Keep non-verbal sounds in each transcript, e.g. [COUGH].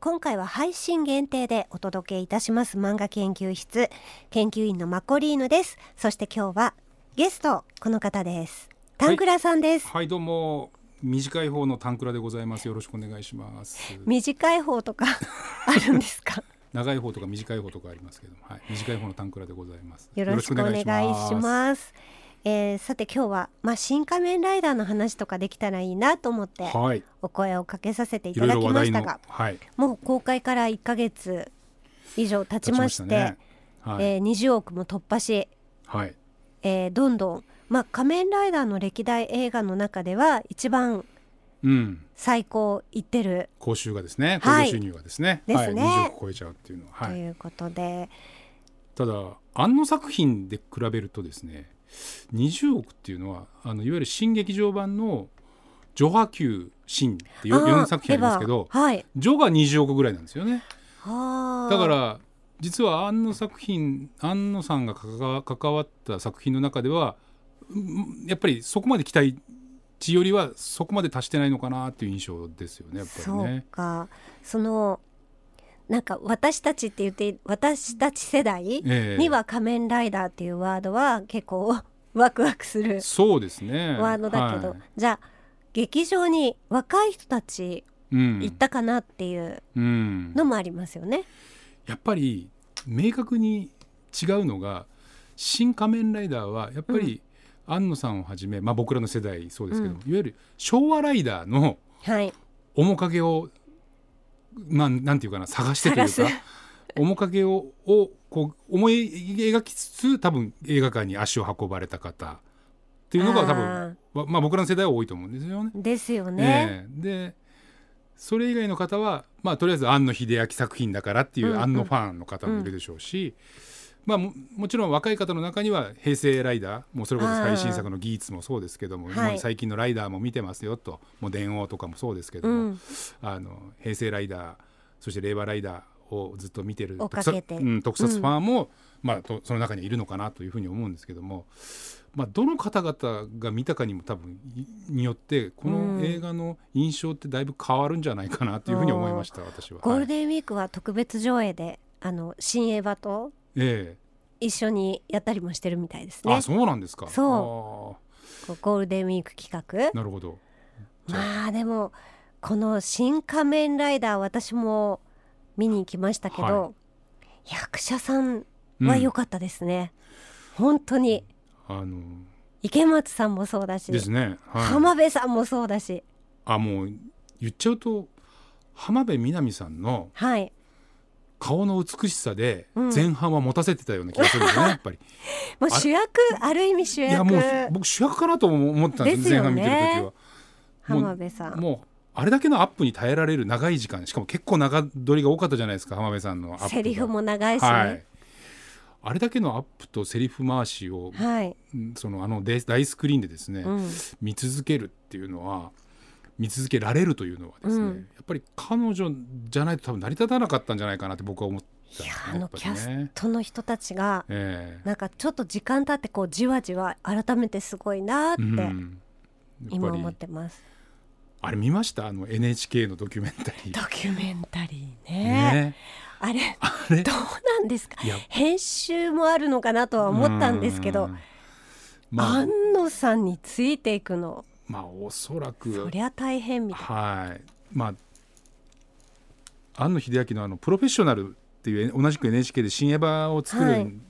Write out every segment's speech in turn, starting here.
今回は配信限定でお届けいたします漫画研究室。研究員のマコリーヌです。そして今日はゲストこの方です。タンクラさんです、はいどうも。短い方のタンクラでございます。よろしくお願いします。短い方とか [LAUGHS] あるんですか？長い方とか短い方とかありますけども、はい、短い方のタンクラでございます。よろしくお願いしますえーさて今日は、まあ、新仮面ライダーの話とかできたらいいなと思ってはい。お声をかけさせていただきましたがはい。もう公開から1ヶ月以上経ちましてね。はい、えー20億も突破し、はい。えーどんどん、まあ、仮面ライダーの歴代映画の中では一番うん。最高いってる。講習がですね。はい。興行収入がですね、ですね。はい、20億超えちゃうっていうのは、はい、ということで、ただ庵野作品で比べるとですね20億っていうのはあのいわゆる新劇場版の「ジョハ Q 新」ってあー4作品ありますけどエヴァはいジョが20億ぐらいなんですよね。はあだから実は庵野作品庵野さんが関わった作品の中ではうんやっぱりそこまで期待値よりはそこまで達してないのかなっていう印象ですよねやっぱりそうね。かそのなんか私たちって言って私たち世代ええ。には仮面ライダーっていうワードは結構 [LAUGHS] ワクワクするそうですね。ワードだけど、はい。じゃあ劇場に若い人たちうん。行ったかなっていううん。のもありますよね。やっぱり明確に違うのが「新仮面ライダー」はやっぱり庵野さんをはじめ、まあ、僕らの世代そうですけども、いわゆる昭和ライダーのはい、面影をまあなんていうかな探してという探か面影ををこう思い描きつつ多分映画館に足を運ばれた方っていうのが多分まあ、僕らの世代は多いと思うんですよね。ーですよね。ええでそれ以外の方は、まあ、とりあえず庵野秀明作品だからっていうんうんう庵野ファンの方もいるでしょうし、まあ、ももちろん若い方の中には平成ライダーもうそれこそ最新作のギーツもそうですけども、最近のライダーも見てますよともう電王とかもそうですけども、うん、あの平成ライダーそして令和ライダーをずっと見てる特撮うん、特撮ファンも、まあ、とその中にいるのかなというふうに思うんですけども、まあ、どの方々が見たかにも多分いによってこの映画の印象ってだいぶ変わるんじゃないかなというふうに思いました私は。ゴールはいデンウィークは特別上映であの新エヴァとえ一緒にやったりもしてるみたいですえね。あそうなんですか。そう。ゴールデンウィーク企画。ー。なるほど。まあでもこの「新仮面ライダー」私も見に行きましたけど、は役者さんうんは良かったですね、本当に。あの。池松さんもそうだし、ですね。はい、浜辺さんもそうだし。あもう言っちゃうと浜辺美波さんのはい顔の美しさでうん。前半は持たせてたような気がするんですよね、[LAUGHS] やっぱり。もう主役？ある意味主いやもう役僕主役かなと思ってたんですね。前半見てる時は。浜辺さん。もうあれだけのアップに耐えられる長い時間しかも結構長撮りが多かったじゃないですか浜辺さんのアップが。セリフも長いしね。はい、あれだけのアップとセリフ回しを、はい、うんそのあのデ大スクリーンでですね、うん、見続けるっていうのは見続けられるというのはですね、うん。やっぱり彼女じゃないと多分成り立たなかったんじゃないかなって僕は思ったんですねいやあのキャスねトの人たちがえなんかちょっと時間経ってこうじわじわ改めてすごいなって今思ってます、あれ見ました？あの NHK のドキュメンタリー。ドキュメンタリーね。ね。あれどうなんですか？編集もあるのかなとは思ったんですけどうん。まあ。安野さんについていくのまあおそらくそりゃ大変みたい。はい。まあ庵野秀明のあのプロフェッショナルっていう同じく NHK で新エヴァを作はい。る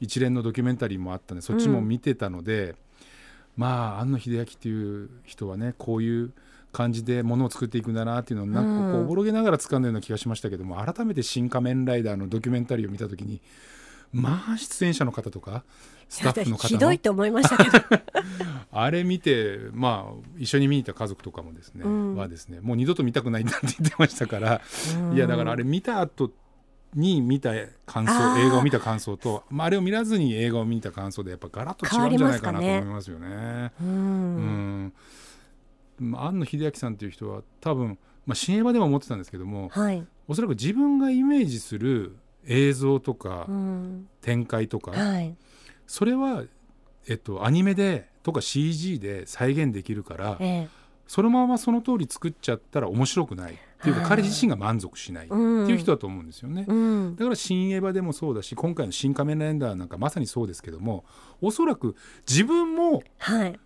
一連のドキュメンタリーもあったんで、そっちも見てたので、まあ庵野秀明っていう人はねこういう感じでものを作っていくんだなっていうのをなんかこううんおぼろげながら掴んだような気がしましたけども、改めて「新仮面ライダー」のドキュメンタリーを見た時にまあ出演者の方とかスタッフの方の？ひどいと思いましたけど。[LAUGHS] あれ見てまあ一緒に見に行った家族とかもですね、うん。はですねもう二度と見たくないんだって言ってましたから、うん。いやだからあれ見た後に見た感想映画を見た感想と、まあ、あれを見らずに映画を見た感想でやっぱガラッと違うんじゃないかなと思いますよね。ううん。んまあ庵野秀明さんという人は多分、まあ、新映画でも思ってたんですけどもはい、おそらく自分がイメージする映像とかうん、展開とか、はい。それは、えっと、アニメでとか CG で再現できるからええ。そのままその通り作っちゃったら面白くない。っていうか彼自身が満足しないっていう人だと思うんですよね。うん。だから新エヴァでもそうだし今回の「新仮面ライダー」なんかまさにそうですけどもおそらく自分もはい。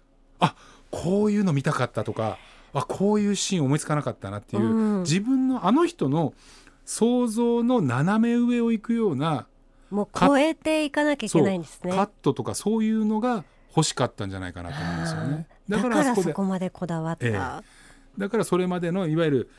こういうの見たかったとかあこういうシーン思いつかなかったなっていう、うん。自分のあの人の想像の斜め上を行くようなもう超えていかなきゃいけないんですね。カットとかそういうのが欲しかったんじゃないかなと思うんですよね。だからそこまでこだわった、えだからそれまでのいわゆる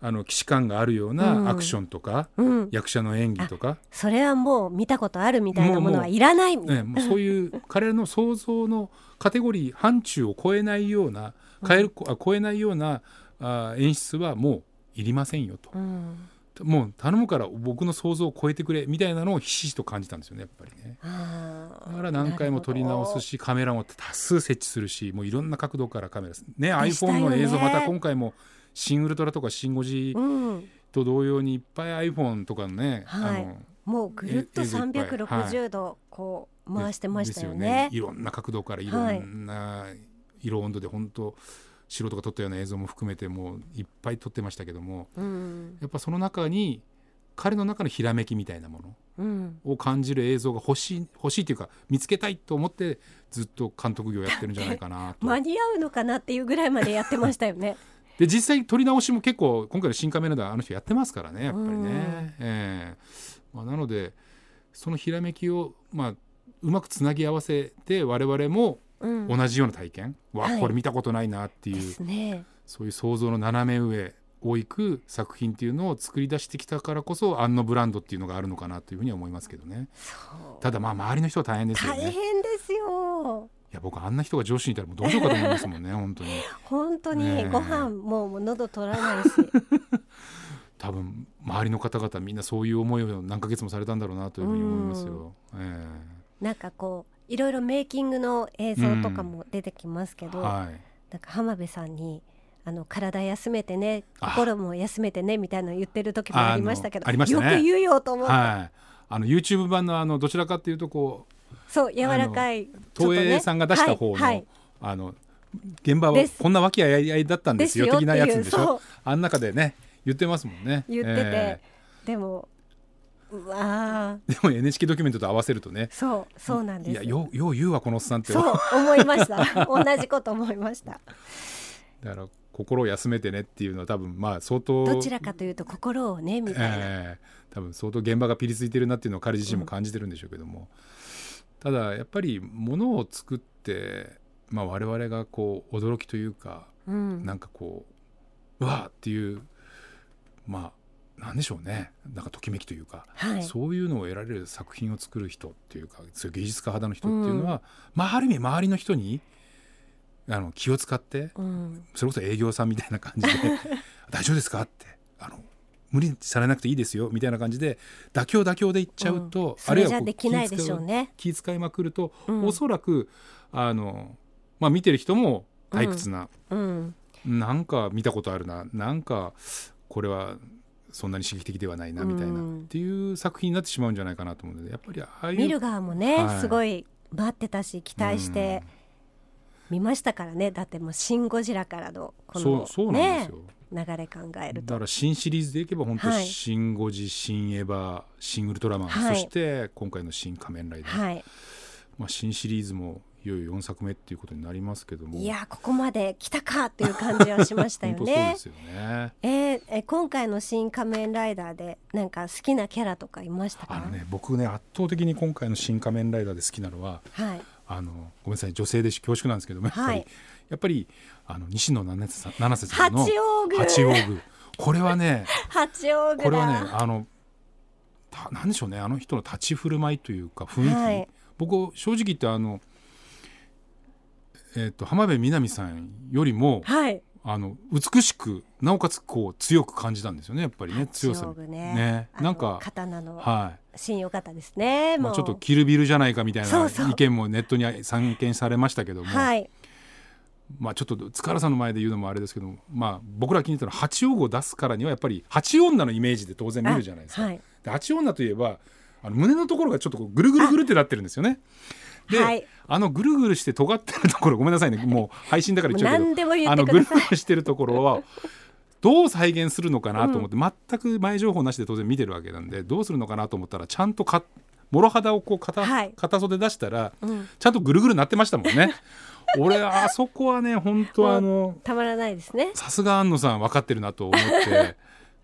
あの既視感があるよううん。なアクションとか、うん。役者の演技とか、それはもう見たことあるみたいなものもうもうはいらない。ね、もうそういう彼らの想像のカテゴリー範疇を超えないような変える、あ超えないようなあ演出はもういりませんよと、うんもう頼むから僕の想像を超えてくれみたいなのをひしひしと感じたんですよねやっぱりね。だから何回も撮り直すしカメラも多数設置するしもういろんな角度からカメラねでしたよ iPhone ねの映像また今回も「シン・ウルトラ」とか「シン・ゴジと同様にいっぱい iPhone とかのね、はいあのもうぐるっとえ映像いっぱい360度こう回してましたよですね。いろんな角度からいろんな色温度で本当素人が撮ったような映像も含めてもういっぱい撮ってましたけどもうんやっぱその中に彼の中のひらめきみたいなものうん、を感じる映像が欲しい欲しいというか見つけたいと思ってずっと監督業やってるんじゃないかなと。[LAUGHS] 間に合うのかなっていうぐらいまでやってましたよね。[LAUGHS] で実際撮り直しも結構今回の「新仮面ライダー」あの人やってますからねやっぱりうんね。ええまあ、なのでそのひらめきを、まあ、うまくつなぎ合わせて我々もうん、同じような体験、わはい。これ見たことないなっていでう、すね。そういう想像の斜め上を行く作品っていうのを作り出してきたからこそアンノブランドっていうのがあるのかなというふうには思いますけどね。ただまあ周りの人は大変ですよ大ね。い変ですよ。や僕あんな人が上司にいたらもうどうしようかと思いますもんね本当に。本当にご飯もうもう喉取らないし。[LAUGHS] 多分周りの方々みんなそういう思いを何ヶ月もされたんだろうなというふうに思いますよ、え。なんかこういろいろメイキングの映像とかも出てきますけど、えはい。なんか浜辺さんにあの体休めてねあ。心も休めてねみたいなの言ってる時もありましたけどね。よく言うよと思って、はい。あの YouTube 版のあのどちらかっていうとこうそう柔らかい東映さんが出した方の、はいはい。あの現場はこんな和気あいあいだったんですよ的なやつでしょ？あん中でね言ってますもんね。言ってて、え。でもうわでも NHK ドキュメントと合わせるとね。そうそうなんです。いやようよう言うわこのおっさんって。そう思いました。[LAUGHS] 同じこと思いました。だから心を休めてねっていうのは多分まあ相当どちらかというと心をねみたいな、えー多分相当現場がピリついてるなっていうのを彼自身も感じてるんでしょうけども、ただやっぱりものを作って、まあ、我々がこう驚きというかうん。なんかこううわーっていうまあなんでしょうね。なんかときめきというか、はい。そういうのを得られる作品を作る人っていうかそういう芸術家肌の人っていうのは、まあ、ある意味周りの人にあの気を使ってうん。それこそ営業さんみたいな感じで「[LAUGHS] 大丈夫ですか?」ってあの無理されなくていいですよみたいな感じで妥協妥協で言っちゃうと、うん。それじゃこうできないでしょうね。気遣いまくると、うん。おそらくあの、まあ、見てる人も退屈な、うん。なんか見たことあるな。なんかこれはそんなに刺激的ではないなみたいな、うん。っていう作品になってしまうんじゃないかなと思うのでやっぱりああいう見る側もね、はい。すごい待ってたし期待して見ましたからね。だってもう「シン・ゴジラ」からのこのそうそうなんですねよ、流れ考えると。だから新シリーズでいけば本当、はい。新ゴジ新エヴァ新ウルトラマン、はい。そして今回の新仮面ライダー、はい。まあ、新シリーズもいよいよ4作目っていうことになりますけども。いやここまで来たかという感じはしましたよ本当そうでねすよね。えーえ今回の「新仮面ライダー」でなんか好きなキャラとかいましたか？あのね僕ね圧倒的に今回の「新仮面ライダー」で好きなのははい。あのごめんなさい女性で恐縮なんですけどもやっぱり、はい。やっぱりあの西野七瀬さんの八王宮。八王宮。これはね八王これはねだあのたなんでしょうねあの人の立ち振る舞いというか雰囲気、はい。僕正直言ってあの、えー、と浜辺美波さんよりもはい。あの美しくなおかつこう強く感じたんですよねやっぱりね強さ。ね。ね。なんか刀のはい。芯良かったですねまあ、もうちょっとキルビルじゃないかみたいな意見もネットに散見されましたけども、はい。まあ、ちょっと塚原さんの前で言うのもあれですけども、まあ、僕ら気に入ったのは八王子を出すからにはやっぱり八女のイメージで当然見るじゃないですか。はい。で八女といえばあの胸のところがちょっとこうぐるぐるぐるってなってるんですよね。で、はい。あのぐるぐるして尖ってるところごめんなさいね。もう配信だから言っちゃうけど。あのぐるぐるしてるところはどう再現するのかなと思って、全く前情報なしで当然見てるわけなんでどうするのかなと思ったらちゃんとか諸肌をこう片,、はい。片袖出したらうん。ちゃんとぐるぐるなってましたもんね。俺あそこはね本当あのたまらないですね。さすが安野さん分かってるなと思って。あ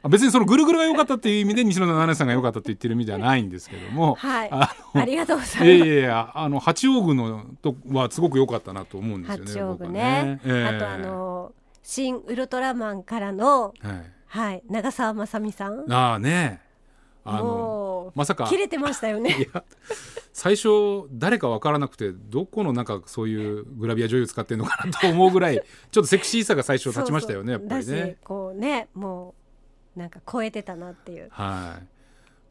別にそのぐるぐるが良かったっていう意味で西野七瀬さんが良かったって言ってる意味ではないんですけども、はい。あありがとうございます。いやいやあの八王子のとはすごく良かったなと思うんですよね。八王子僕はね。ええ。あとあの新ウルトラマンからのはい、はい長澤まさみさん。ああね。あのまさか切れてましたよいねや最初誰か分からなくてどこのなんかそういうグラビア女優使ってるのかなと思うぐらいちょっとセクシーさが最初立ちましたよねやっぱりね。し。こうねもうなんか超えてたなっていう。はい。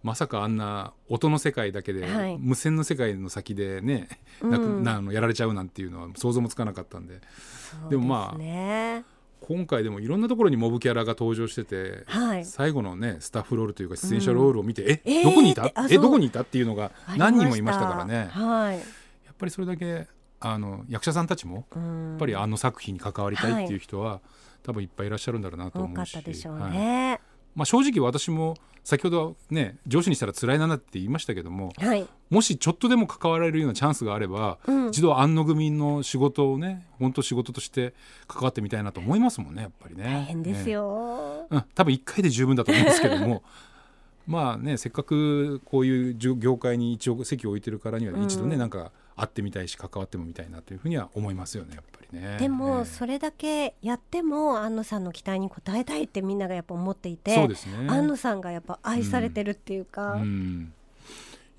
まさかあんな音の世界だけで、はい。無線の世界の先でね、なくなあのやられちゃうなんていうのは想像もつかなかったんで。でもまあ今回でもいろんなところにモブキャラが登場してて、はい。最後のねスタッフロールというか出演者ロールを見て、ええーどこにいた？えどこにいた？っていうのが何人もいましたからね。はい。やっぱりそれだけあの役者さんたちもややっぱりあの作品に関わりたいっていう人は、多分いっぱいいらっしゃるんだろうなと多かっ思うしたでしょうはい。ねまあ、正直私も先ほどね上司にしたら辛いなって言いましたけどもはい、もしちょっとでも関わられるようなチャンスがあれば、うん。一度安野組の仕事をね本当仕事として関わってみたいなと思いますもんねやっぱりね。大変ですねよ、うん、多分1回で十分だと思うんですけども [LAUGHS] まあねせっかくこういう業界に一応席を置いてるからにはうん一度ね、なんか会ってみたいし関わってもみたいなというふうには思いますよねやっぱりね。でもえそれだけやっても安野さんの期待に応えたいってみんながやっぱ思っていてそうですね。安野さんがやっぱ愛されてるっていうか、うんやっぱり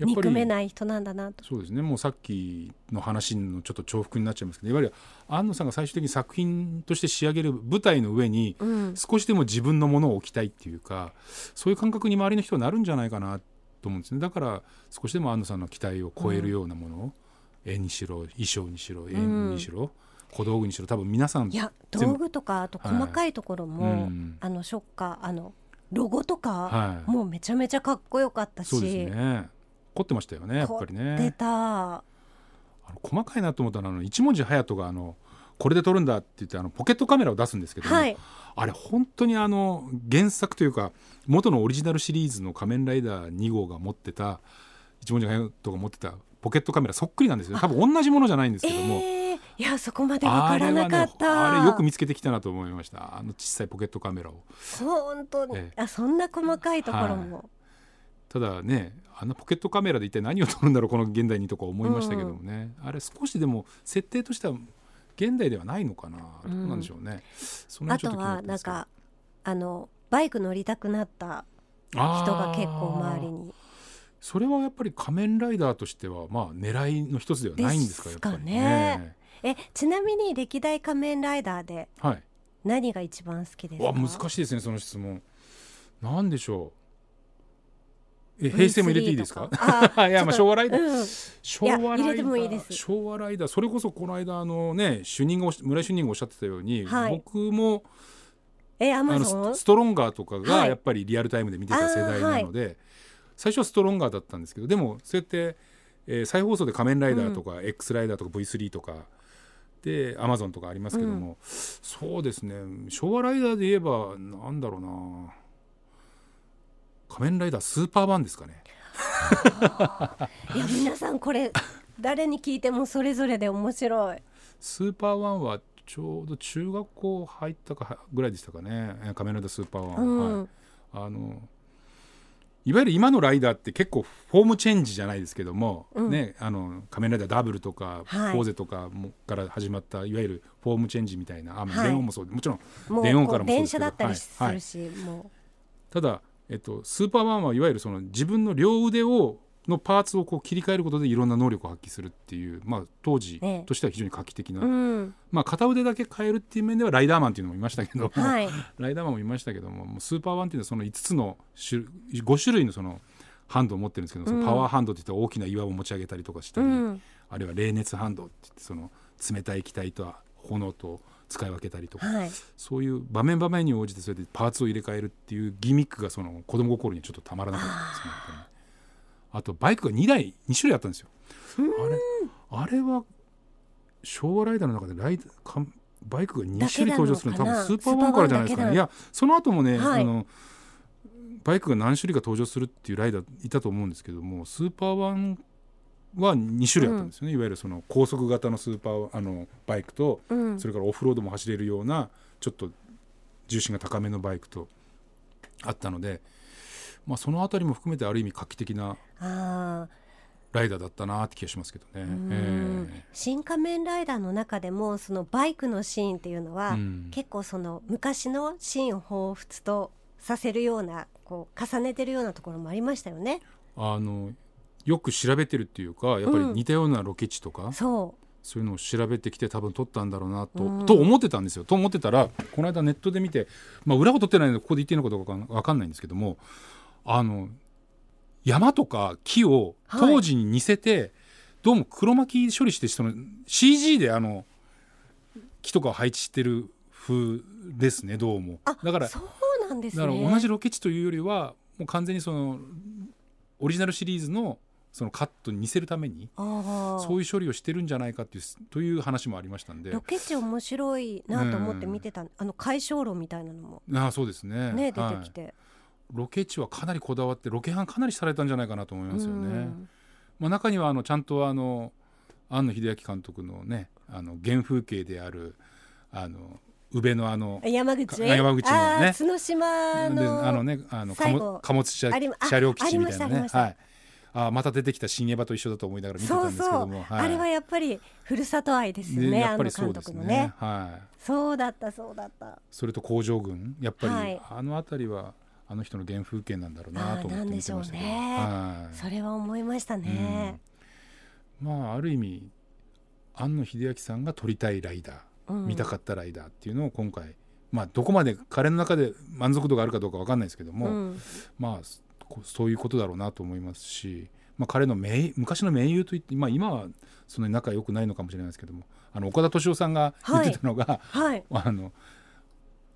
憎めない人なんだなと。そうですね。もうさっきの話のちょっと重複になっちゃいますけどいわゆる安野さんが最終的に作品として仕上げる舞台の上にうん。少しでも自分のものを置きたいっていうかそういう感覚に周りの人はなるんじゃないかなと思うんですね。だから少しでも安野さんの期待を超えるようなものを、絵にしろ衣装にしろ演にしろ、小道具にしろ多分皆さんいや道具とかあと細かいところも、うん。あのショッカーあのロゴとか、はい。もうめちゃめちゃかっこよかったしそうですね凝ってましたよねやっぱり出ね。たあの細かいなと思ったのは一文字隼人があのこれで撮るんだって言ってあのポケットカメラを出すんですけども、はい。あれ本当にあの原作というか元のオリジナルシリーズの「仮面ライダー2号」が持ってた一文字隼人が持ってたポケットカメラそっくりなんですよ。多分同じものじゃないんですけども、えー、いやそこまでわからなかった。あれはねよく見つけてきたなと思いました。あの小さいポケットカメラを。本当に、ええ。あそんな細かいところも、ただねあのポケットカメラで一体何を撮るんだろうこの現代にとか思いましたけどもね、あれ少しでも設定としては現代ではないのかな、どうなんでしょうね。あとはなんかあのバイク乗りたくなった人が結構周りに。それはやっぱり仮面ライダーとしてはまあ狙いの一つではないんですかですかやっぱりね。えちなみに歴代仮面ライダーではい。何が一番好きですか？わ難しいですねその質問。なんでしょうえ平成も入れていいですか？V3 とか。[LAUGHS] あいやまあ昭和ライダー、うん。昭和ライダー。昭和ライダー。それこそこの間あのね主任が村井主任がおっしゃってたように、はい。僕もえアあのマゾンスストロンガーとかはい。がやっぱりリアルタイムで見てた世代なので、最初はストロンガーだったんですけどでもそうやって、えー再放送で「仮面ライダー」とか、X ライダーとか V3 とかでアマゾンとかありますけども、そうですね。昭和ライダーで言えばなんだろうな仮面ライダースーパーワンですかね。[LAUGHS] いや皆さんこれ誰に聞いてもそれぞれで面白い。スーパーワンはちょうど中学校入ったかぐらいでしたかね。えー仮面ライダースーパーワン、うん。はい、あのいわゆる今のライダーって結構フォームチェンジじゃないですけども、うん。ね、あの仮面ライダーダブルとか、はい。フォーゼとかもから始まったいわゆるフォームチェンジみたいな。あ、はい。電王もそうもちろん。電王からもそうですけど。車だったりすはい。るし、もただ、えっと、スーパーマンはいわゆるその自分の両腕をのパーツをこう切り替えることでいろんな能力を発揮するっていう、まあ、当時ね。としては非常に画期的な、う、うん、まあ、片腕だけ変えるっていう面ではライダーマンっていうのもいましたけども、はい。[LAUGHS] ライダーマンもいましたけどももうスーパーワンっていうのはその5つの種5種類のそのハンドを持ってるんですけど、そのパワーハンドっていって大きな岩を持ち上げたりとかしたり、うん。あるいは冷熱ハンドって言ってその冷たい気体と炎と使い分けたりとか、はい。そういう場面場面に応じてそれでパーツを入れ替えるっていうギミックがその子供心にちょっとたまらなかったですね。あとバイクが2台2種類あったんですよ。あれあれは昭和ライダーの中でライダーかバイクが2種類登場するの多分スーパーワンからじゃないですかね。いやその後もね、はい、あのバイクが何種類か登場するっていうライダーいたと思うんですけどもスーパーワンは2種類あったんですよね、うん、いわゆるその高速型のスーパーあのバイクと、うん、それからオフロードも走れるようなちょっと重心が高めのバイクとあったので、まあ、その辺りも含めてある意味画期的なライダーだったなって気がしますけどね。えー、新仮面ライダーの中でもそのバイクのシーンっていうのは、うん、結構その昔のシーンを彷彿とさせるようなこう重ねてるようなところもありましたよね。あのよく調べてるっていうかやっぱり似たようなロケ地とか、うん、そう。そういうのを調べてきて多分撮ったんだろうなと、うん、と思ってたんですよ。と思ってたらこの間ネットで見て、まあ、裏を撮ってないのでここで言っていいのかどうか分かんないんですけどもあの山とか木を当時に似せて、はい、どうも黒巻き処理してその CG であの木とかを配置してる風ですねどうも。だからそうなんです、ね、だから同じロケ地というよりはもう完全にそのオリジナルシリーズのそのカットに似せるためにそういう処理をしてるんじゃないかっていうという話もありましたんで。ロケ地面白いなと思って見てた、うん、あの解消路みたいなのも。あそうですね。ね出てきて、はい、ロケ地はかなりこだわってロケハンかなりされたんじゃないかなと思いますよね。うん、まあ、中にはあのちゃんとあの庵野秀明監督のねあの原風景であるあの宇部のあの山口山口のね。角島のあのねあの貨物車車両基地みたいなね。はいあまた出てきた新エヴァと一緒だと思いながら見てたんですけども。あれはやっぱりふるさと愛ですよねやっぱりそうですね。ね、はい、そうだったそうだった。それと工場群やっぱり、はい、あの辺りはあの人の原風景なんだろうなと思って見てましたけど、ね。はい、それは思いましたね、うん、まあある意味庵野秀明さんが撮りたいライダー、うん、見たかったライダーっていうのを今回まあどこまで彼の中で満足度があるかどうか分かんないですけども、うん、まあそういうことだろうなと思いますし、まあ、彼の名昔の盟友といって、まあ、今はそんなに仲良くないのかもしれないですけどもあの岡田敏夫さんが言ってたのが、はい。はい、あの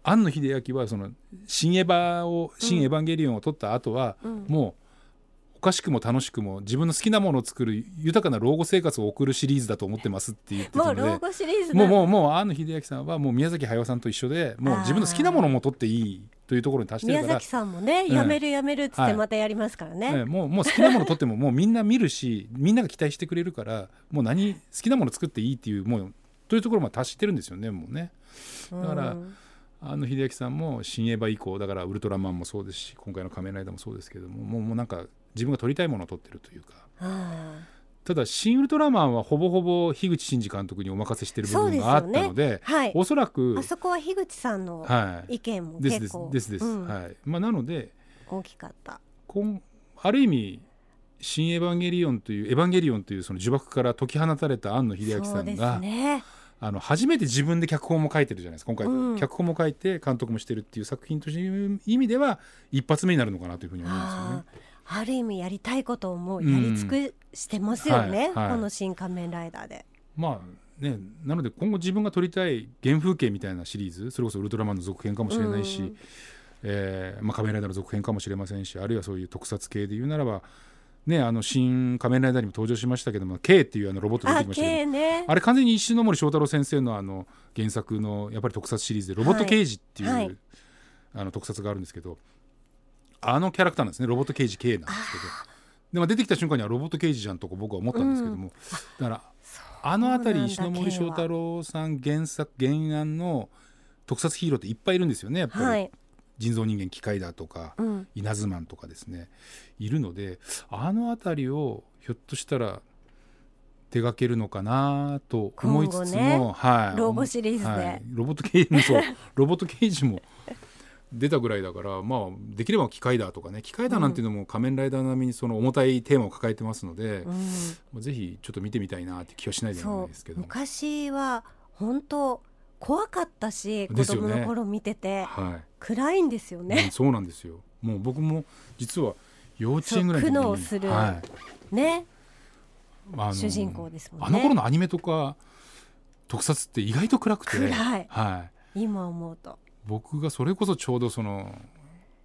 庵野秀明はその新エヴァを「新エヴァンゲリオン」を撮った後は、うん、もうかしくも楽しくも自分の好きなものを作る豊かな老後生活を送るシリーズだと思ってますって言ってたのでもう老後シリーズもうもうもう庵野秀明さんはもう宮崎駿さんと一緒でもう自分の好きなものも撮っていいというところに達してるから宮崎さんもね、やめるやめるっつってまたやりますからね、はい、もうもう好きなもの撮ってももうみんな見るしみんなが期待してくれるからもう何好きなもの作っていいっていうもうというところまで達してるんですよねもうね。だから、あの秀明さんも新エヴァ以降だからウルトラマンもそうですし今回の仮面ライダーもそうですけどももうもうなんか自分が撮りたいものを撮ってるというか。ただ「シン・ウルトラマン」はほぼほぼ樋口真嗣監督にお任せしてる部分があったので、ね。はい、おそらくあそこは樋口さんの意見も結構、はい、ですですです、うん、はい。まあ、なので大きかった。こんある意味「新エヴァンゲリオン」という「エヴァンゲリオン」というその呪縛から解き放たれた庵野秀明さんが、ね、あの初めて自分で脚本も書いてるじゃないですか今回、うん、脚本も書いて監督もしてるっていう作品という意味では一発目になるのかなというふうに思うんですよね。ある意味やりたいことをもうやり尽くしてますよね、うんはいはい、この「新仮面ライダーで」まあね、なので今後自分が撮りたい原風景みたいなシリーズそれこそ「ウルトラマン」の続編かもしれないし、うん、えー、まあ、仮面ライダーの続編かもしれませんしあるいはそういう特撮系で言うならばね、あの新仮面ライダーにも登場しましたけども K っていうあのロボット出てきましたけどあ,、ね、あれ完全に石森章太郎先生のあの原作のやっぱり特撮シリーズでロボット刑事っていう、はいはい、あの特撮があるんですけどあのキャラクターなんですね。ロボット刑事 K なんですけど。でも出てきた瞬間にはロボット刑事じゃんと僕は思ったんですけども、うん、だからあの辺り石森章太郎さん原作原案の特撮ヒーローっていっぱいいるんですよね。やっぱり。はい。人造人間機械だとか、うん、稲妻とかですね。いるのであの辺りをひょっとしたら手掛けるのかなと思いつつも、ね、はい、ロボシリーズで、はい、ロボット刑事もそう。[LAUGHS] ロボット刑事も出たぐらいだからまあできれば機械だとかね機械だなんていうのも仮面ライダー並みにその重たいテーマを抱えてますので、うん、ぜひちょっと見てみたいなって気はしないでもないですけど昔は本当怖かったし子供の頃見てて、ねはい、暗いんですよね、うん、そうなんですよ。もう僕も実は幼稚園ぐらい苦悩する、はい、ね。主人公ですもんね。あの頃のアニメとか特撮って意外と暗くて。暗い、はい、今思うと僕がそれこそちょうどその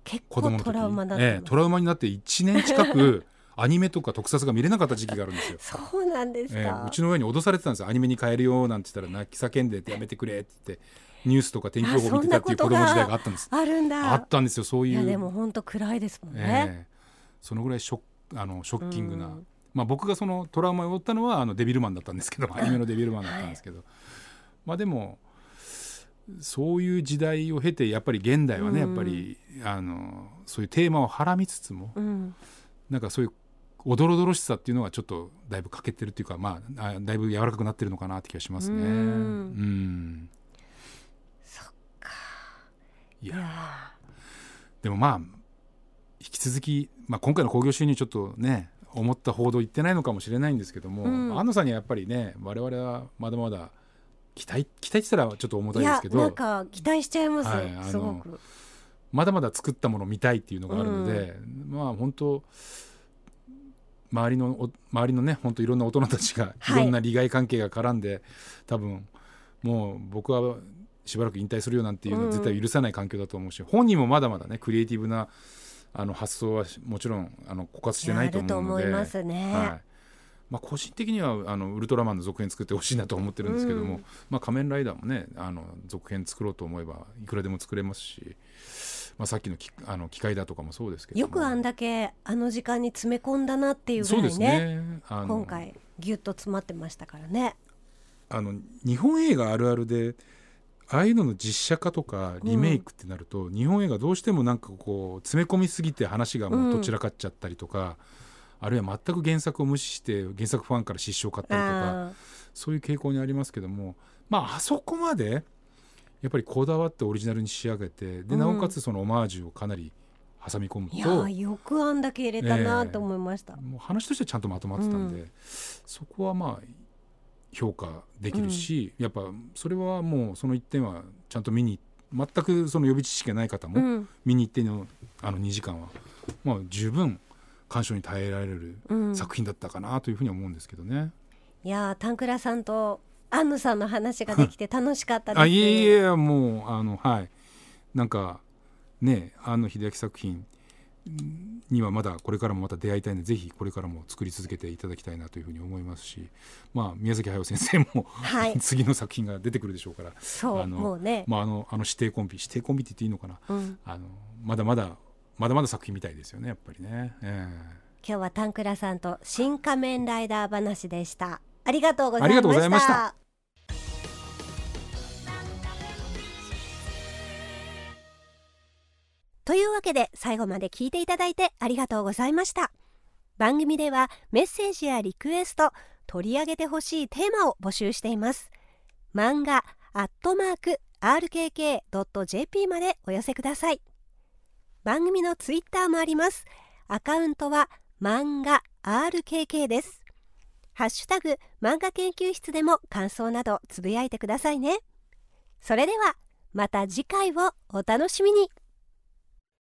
結構トラウマだった、ええ、トラウマになって1年近く [LAUGHS] アニメとか特撮が見れなかった時期があるんですよ。そうなんですか、えー、うちの親に脅されてたんですよ。アニメに変えるよなんて言ったら泣き叫んでやめてくれって言ってニュースとか天気予報見てたっていう子供時代があったんですあるんだ。あったんですよ。そういう。いやでも本当暗いですもんね、えー、そのぐらいショあのショッキングな、まあ、僕がそのトラウマを負ったのはあのデビルマンだったんですけどアニメのデビルマンだったんですけど、はい、まあでもそういう時代を経てやっぱり現代はね、やっぱりあのそういうテーマをはらみつつも、うん、なんかそういうおどろどろしさっていうのがちょっとだいぶ欠けてるっていうかまあだいぶ柔らかくなってるのかなって気がしますね。うん。うん。そっか。いやでもまあ引き続き、まあ、今回の興行収入ちょっとね思った報道言ってないのかもしれないんですけども、うん、安野さんにはやっぱりね我々はまだまだ期待期待したらちょっと重たいですけど。なんか期待しちゃいます、はい、すごく。まだまだ作ったもの見たいっていうのがあるので、うん、まあ本当周りの周りのね本当いろんな大人たちがい。ろんな利害関係が絡んで、はい、多分もう僕はしばらく引退するよなんていうのは絶対許さない環境だと思うし、うん、本人もまだまだねクリエイティブなあの発想はもちろんあの枯渇してないと思うので。ね、はいまあ、個人的にはあのウルトラマンの続編作ってほしいなと思ってるんですけども、うん、まあ、仮面ライダーもねあの続編作ろうと思えばいくらでも作れますし、まあ、さっきのきあの機械だとかもそうですけどよくあんだけあの時間に詰め込んだなっていうぐらいねね。今回ぎゅっと詰まってましたからね。あの日本映画あるあるでああいうのの実写化とかリメイクってなると、うん、日本映画どうしてもなんかこう詰め込みすぎて話がもうどちらかっちゃったりとか、うん、あるいは全く原作を無視して原作ファンから失笑を買ったりとかそういう傾向にありますけどもまああそこまでやっぱりこだわってオリジナルに仕上げてでなおかつそのオマージュをかなり挟み込むと、いやよくあんだけ入れたなと思いました、えー、もう話としてちゃんとまとまってたんで、うん、そこはまあ評価できるし、うん、やっぱそれはもうその一点はちゃんと見に全くその予備知識がない方も見に行ってのあの2時間は、まあ、十分鑑賞に耐えられる作品だったかなというふうに思うんですけどね。いやタンクラさんとアンヌさんの話ができて楽しかったです。あいえいえもうあのはい。なんかね安野秀明作品にはまだこれからもまた出会いたいのでぜひこれからも作り続けていただきたいなというふうに思いますし、まあ、宮崎駿先生も、はい、[LAUGHS] 次の作品が出てくるでしょうからそう。あのもうね、まあ、あのあの指定コンビ指定コンビって言っていいのかな、うん、あのまだまだまだまだ作品みたいですよねやっぱりね。えー今日はタンクラさんと新仮面ライダー話でした。ありがとうございました。というわけで最後まで聞いていただいてありがとうございました。番組ではメッセージやリクエスト取り上げてほしいテーマを募集しています。漫画アットマーク rkk.jp までお寄せください番組のツイッターもあります。アカウントは漫画 RKK です。ハッシュタグ漫画研究室でも感想などつぶやいてくださいね。それではまた次回をお楽しみに。